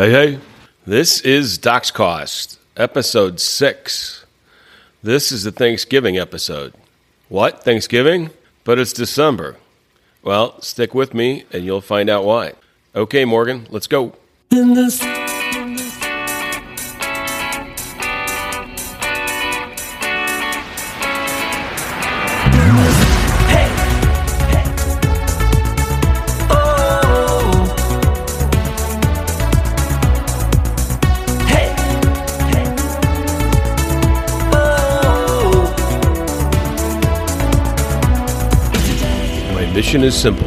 Hey, hey. This is DoxCost, episode six. This is the Thanksgiving episode. What? Thanksgiving? But it's December. Well, stick with me and you'll find out why. Okay, Morgan, let's go. Mission is simple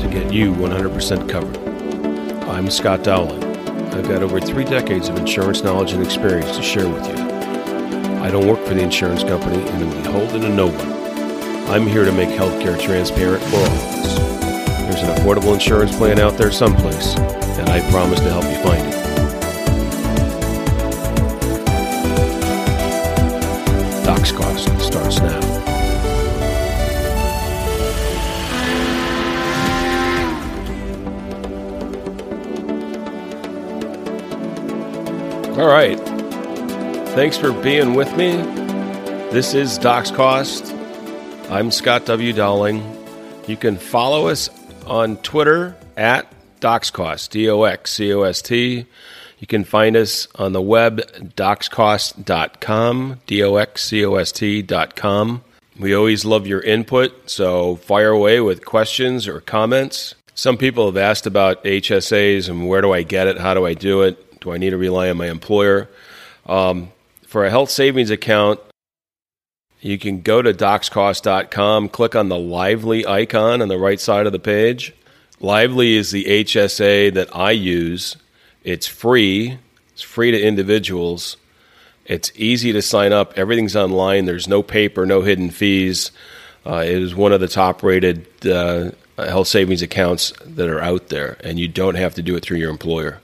to get you 100% covered. I'm Scott Dowling. I've got over three decades of insurance knowledge and experience to share with you. I don't work for the insurance company and am beholden to no one. I'm here to make healthcare transparent for all of us. There's an affordable insurance plan out there someplace, and I promise to help you find it. All right. Thanks for being with me. This is DoxCost. I'm Scott W. Dowling. You can follow us on Twitter at DoxCost, D O X C O S T. You can find us on the web, doxcost.com, D O X C O S T.com. We always love your input, so fire away with questions or comments. Some people have asked about HSAs and where do I get it? How do I do it? Do I need to rely on my employer? Um, for a health savings account, you can go to doxcost.com, click on the Lively icon on the right side of the page. Lively is the HSA that I use. It's free, it's free to individuals. It's easy to sign up. Everything's online. There's no paper, no hidden fees. Uh, it is one of the top rated uh, health savings accounts that are out there, and you don't have to do it through your employer.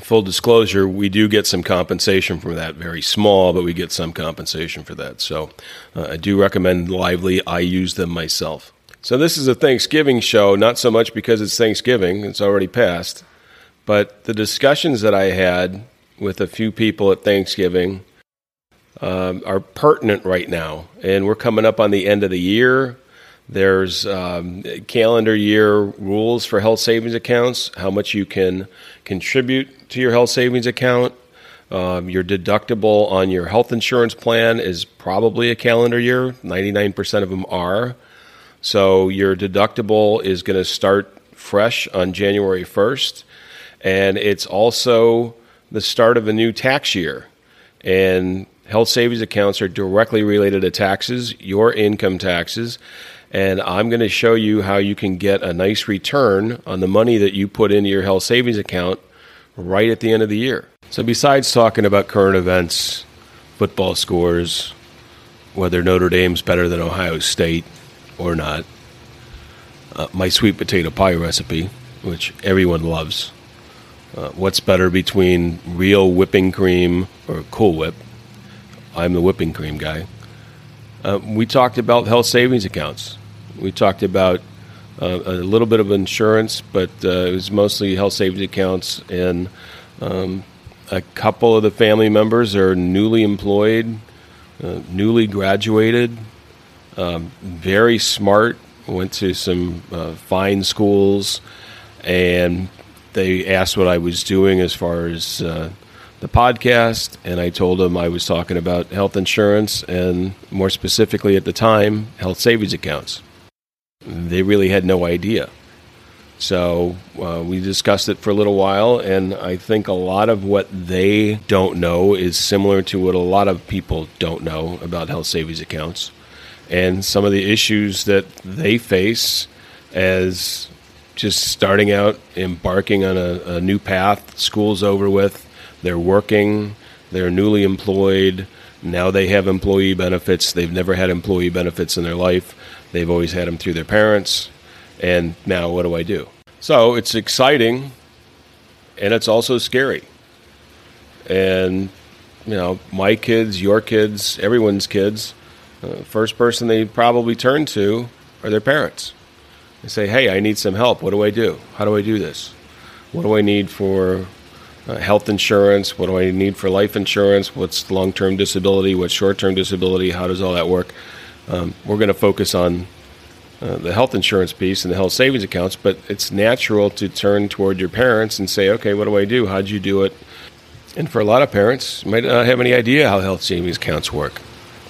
Full disclosure, we do get some compensation from that. Very small, but we get some compensation for that. So uh, I do recommend Lively. I use them myself. So this is a Thanksgiving show, not so much because it's Thanksgiving, it's already passed, but the discussions that I had with a few people at Thanksgiving um, are pertinent right now. And we're coming up on the end of the year. There's um, calendar year rules for health savings accounts, how much you can contribute to your health savings account. Um, your deductible on your health insurance plan is probably a calendar year. 99% of them are. So your deductible is going to start fresh on January 1st. And it's also the start of a new tax year. And health savings accounts are directly related to taxes, your income taxes. And I'm going to show you how you can get a nice return on the money that you put into your health savings account right at the end of the year. So, besides talking about current events, football scores, whether Notre Dame's better than Ohio State or not, uh, my sweet potato pie recipe, which everyone loves. Uh, what's better between real whipping cream or Cool Whip? I'm the whipping cream guy. Uh, we talked about health savings accounts. We talked about uh, a little bit of insurance, but uh, it was mostly health savings accounts. And um, a couple of the family members are newly employed, uh, newly graduated, um, very smart, went to some uh, fine schools, and they asked what I was doing as far as uh, the podcast, and I told them I was talking about health insurance and more specifically at the time, health savings accounts. They really had no idea. So uh, we discussed it for a little while, and I think a lot of what they don't know is similar to what a lot of people don't know about health savings accounts and some of the issues that they face as just starting out, embarking on a, a new path. School's over with, they're working, they're newly employed. Now they have employee benefits. They've never had employee benefits in their life. They've always had them through their parents. And now what do I do? So it's exciting and it's also scary. And, you know, my kids, your kids, everyone's kids, uh, first person they probably turn to are their parents. They say, hey, I need some help. What do I do? How do I do this? What do I need for uh, health insurance, what do I need for life insurance, what's long term disability, what's short term disability, how does all that work. Um, we're going to focus on uh, the health insurance piece and the health savings accounts, but it's natural to turn toward your parents and say, okay, what do I do? How'd you do it? And for a lot of parents, might not have any idea how health savings accounts work,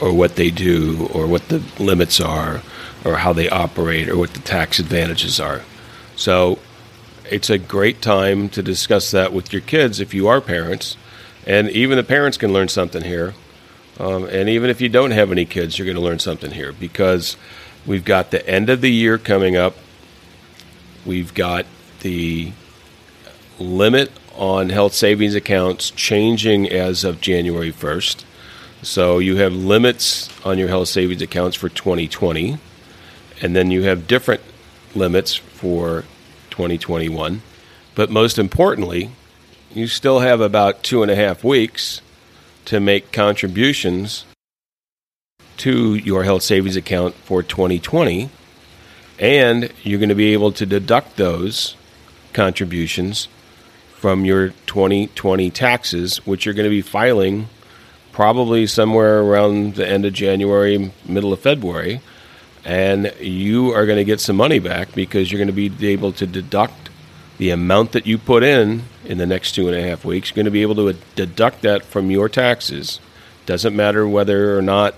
or what they do, or what the limits are, or how they operate, or what the tax advantages are. So it's a great time to discuss that with your kids if you are parents. And even the parents can learn something here. Um, and even if you don't have any kids, you're going to learn something here because we've got the end of the year coming up. We've got the limit on health savings accounts changing as of January 1st. So you have limits on your health savings accounts for 2020, and then you have different limits for 2021. But most importantly, you still have about two and a half weeks to make contributions to your health savings account for 2020. And you're going to be able to deduct those contributions from your 2020 taxes, which you're going to be filing probably somewhere around the end of January, middle of February and you are going to get some money back because you're going to be able to deduct the amount that you put in in the next two and a half weeks. You're going to be able to deduct that from your taxes. Doesn't matter whether or not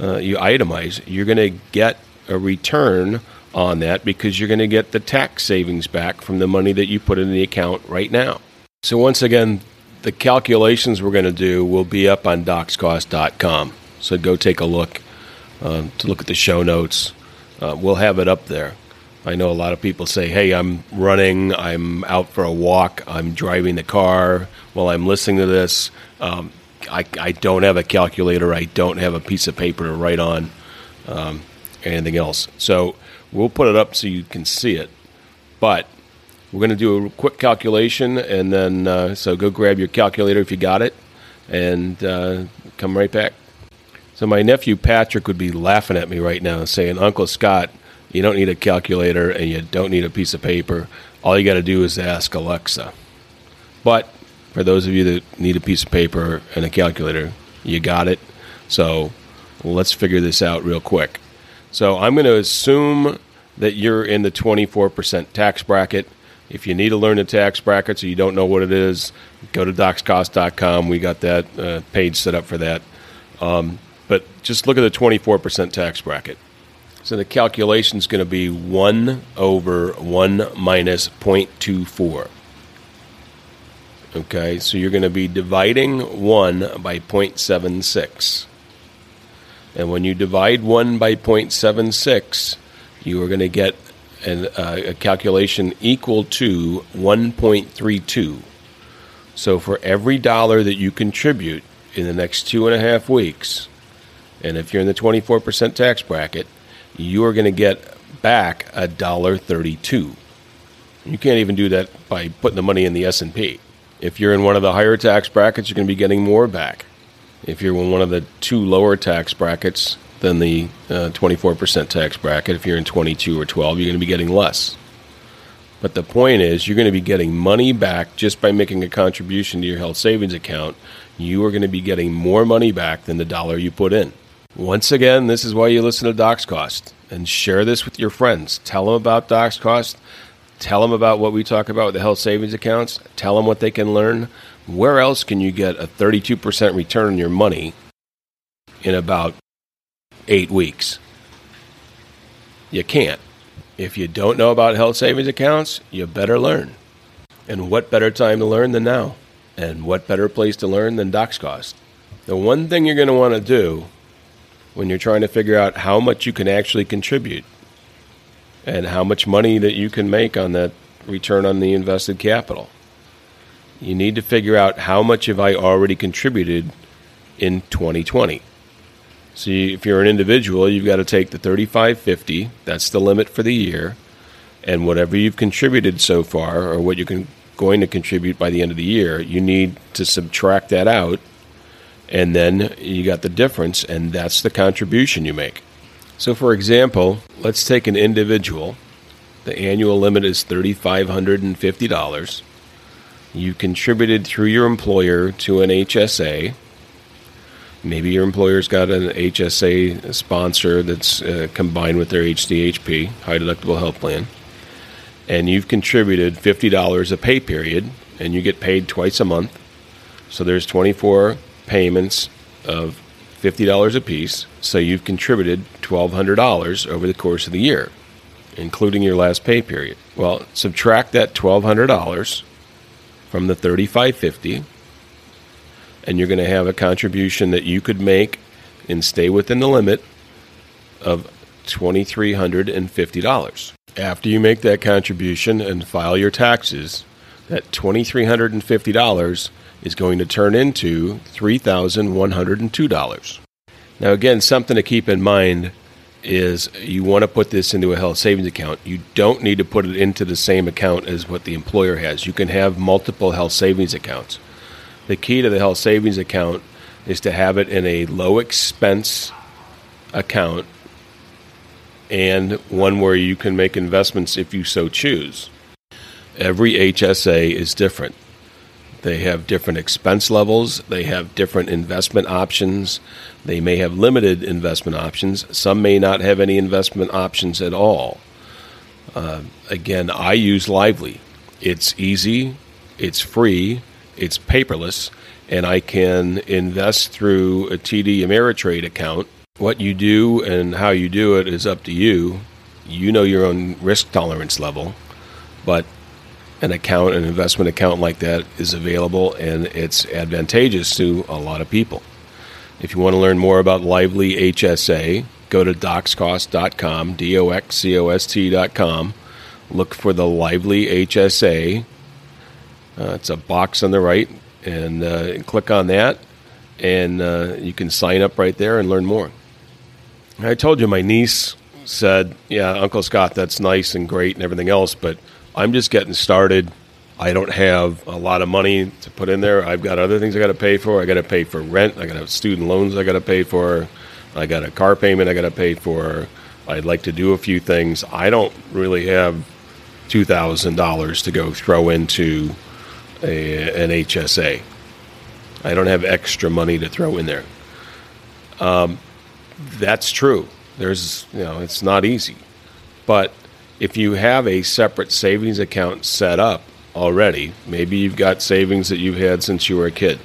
uh, you itemize, you're going to get a return on that because you're going to get the tax savings back from the money that you put in the account right now. So, once again, the calculations we're going to do will be up on doxcost.com. So, go take a look uh, to look at the show notes. Uh, we'll have it up there. I know a lot of people say, hey, I'm running, I'm out for a walk, I'm driving the car while I'm listening to this. Um, I, I, don't have a calculator, I don't have a piece of paper to write on, um, anything else. So we'll put it up so you can see it. But we're going to do a quick calculation, and then uh, so go grab your calculator if you got it, and uh, come right back. So my nephew Patrick would be laughing at me right now, saying, "Uncle Scott, you don't need a calculator and you don't need a piece of paper. All you got to do is ask Alexa." But for those of you that need a piece of paper and a calculator, you got it. So let's figure this out real quick. So I'm going to assume that you're in the 24% tax bracket. If you need to learn the tax bracket so you don't know what it is, go to doxcost.com. We got that uh, page set up for that. Um, but just look at the 24% tax bracket. So the calculation is going to be 1 over 1 minus 0.24. Okay, so you're going to be dividing 1 by 0.76. And when you divide 1 by 0.76, you are going to get an, uh, a calculation equal to 1.32. So for every dollar that you contribute in the next two and a half weeks, and if you're in the 24% tax bracket, you are going to get back a dollar 32. You can't even do that by putting the money in the S&P. If you're in one of the higher tax brackets, you're going to be getting more back. If you're in one of the two lower tax brackets than the uh, 24% tax bracket, if you're in 22 or 12, you're going to be getting less. But the point is, you're going to be getting money back just by making a contribution to your health savings account. You are going to be getting more money back than the dollar you put in. Once again, this is why you listen to DoxCost and share this with your friends. Tell them about DoxCost. Tell them about what we talk about with the health savings accounts. Tell them what they can learn. Where else can you get a 32% return on your money in about eight weeks? You can't. If you don't know about health savings accounts, you better learn. And what better time to learn than now? And what better place to learn than DoxCost? The one thing you're going to want to do when you're trying to figure out how much you can actually contribute and how much money that you can make on that return on the invested capital. You need to figure out how much have I already contributed in 2020. So if you're an individual, you've got to take the 3550, that's the limit for the year, and whatever you've contributed so far or what you're going to contribute by the end of the year, you need to subtract that out and then you got the difference, and that's the contribution you make. So, for example, let's take an individual. The annual limit is $3,550. You contributed through your employer to an HSA. Maybe your employer's got an HSA sponsor that's uh, combined with their HDHP, high deductible health plan. And you've contributed $50 a pay period, and you get paid twice a month. So there's 24 payments of $50 a piece. So you've contributed $1,200 over the course of the year, including your last pay period. Well, subtract that $1,200 from the 3550 and you're going to have a contribution that you could make and stay within the limit of $2350. After you make that contribution and file your taxes, that $2350 is going to turn into $3,102. Now, again, something to keep in mind is you want to put this into a health savings account. You don't need to put it into the same account as what the employer has. You can have multiple health savings accounts. The key to the health savings account is to have it in a low expense account and one where you can make investments if you so choose. Every HSA is different. They have different expense levels. They have different investment options. They may have limited investment options. Some may not have any investment options at all. Uh, again, I use Lively. It's easy, it's free, it's paperless, and I can invest through a TD Ameritrade account. What you do and how you do it is up to you. You know your own risk tolerance level, but an account, an investment account like that is available and it's advantageous to a lot of people. If you want to learn more about Lively HSA, go to doxcost.com, D O X C O S T.com. Look for the Lively HSA. Uh, it's a box on the right, and uh, click on that, and uh, you can sign up right there and learn more. I told you my niece said, Yeah, Uncle Scott, that's nice and great and everything else, but I'm just getting started. I don't have a lot of money to put in there. I've got other things I got to pay for. I got to pay for rent. I got student loans I got to pay for. I got a car payment I got to pay for. I'd like to do a few things. I don't really have two thousand dollars to go throw into a, an HSA. I don't have extra money to throw in there. Um, that's true. There's, you know, it's not easy, but if you have a separate savings account set up already, maybe you've got savings that you've had since you were a kid.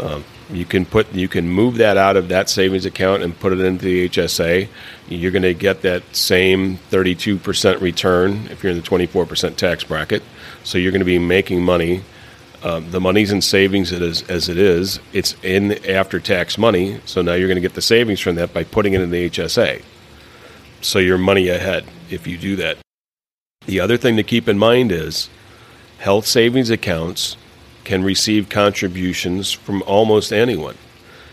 Um, you can put you can move that out of that savings account and put it into the HSA. You're going to get that same 32% return if you're in the 24% tax bracket. So you're going to be making money. Um, the money's in savings as, as it is. It's in after tax money. So now you're going to get the savings from that by putting it in the HSA so you're money ahead if you do that. The other thing to keep in mind is health savings accounts can receive contributions from almost anyone.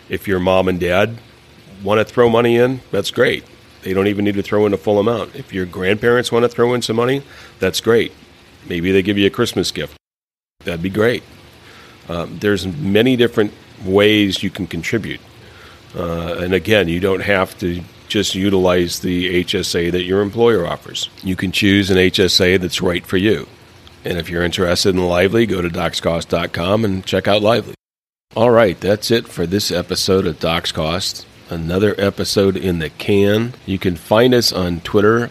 If your mom and dad want to throw money in, that's great. They don't even need to throw in a full amount. If your grandparents want to throw in some money, that's great. Maybe they give you a Christmas gift. That'd be great. Um, there's many different ways you can contribute. Uh, and again, you don't have to just utilize the HSA that your employer offers. You can choose an HSA that's right for you. And if you're interested in Lively, go to doxcost.com and check out Lively. All right, that's it for this episode of DoxCost. Another episode in the can. You can find us on Twitter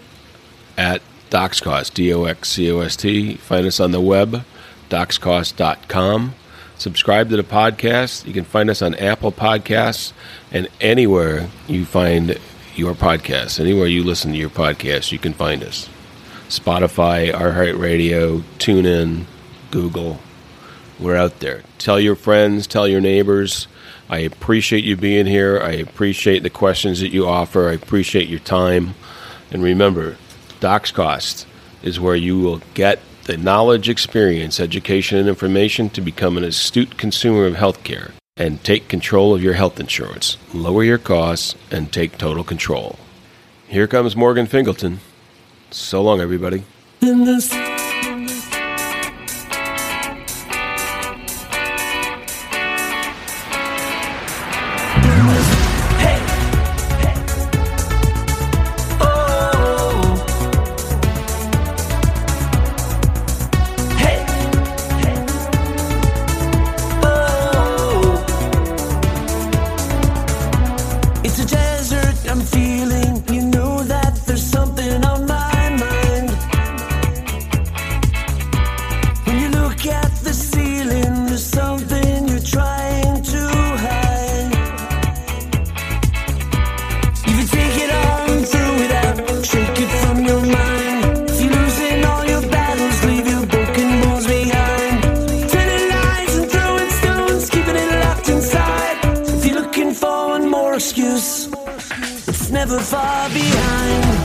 at DoxCost, D O X C O S T. Find us on the web, doxcost.com. Subscribe to the podcast. You can find us on Apple Podcasts and anywhere you find your podcast. Anywhere you listen to your podcast, you can find us. Spotify, iHeartRadio, TuneIn, Google. We're out there. Tell your friends, tell your neighbors. I appreciate you being here. I appreciate the questions that you offer. I appreciate your time. And remember, DoxCost is where you will get the knowledge, experience, education, and information to become an astute consumer of healthcare and take control of your health insurance. Lower your costs and take total control. Here comes Morgan Fingleton. So long, everybody. Never far behind.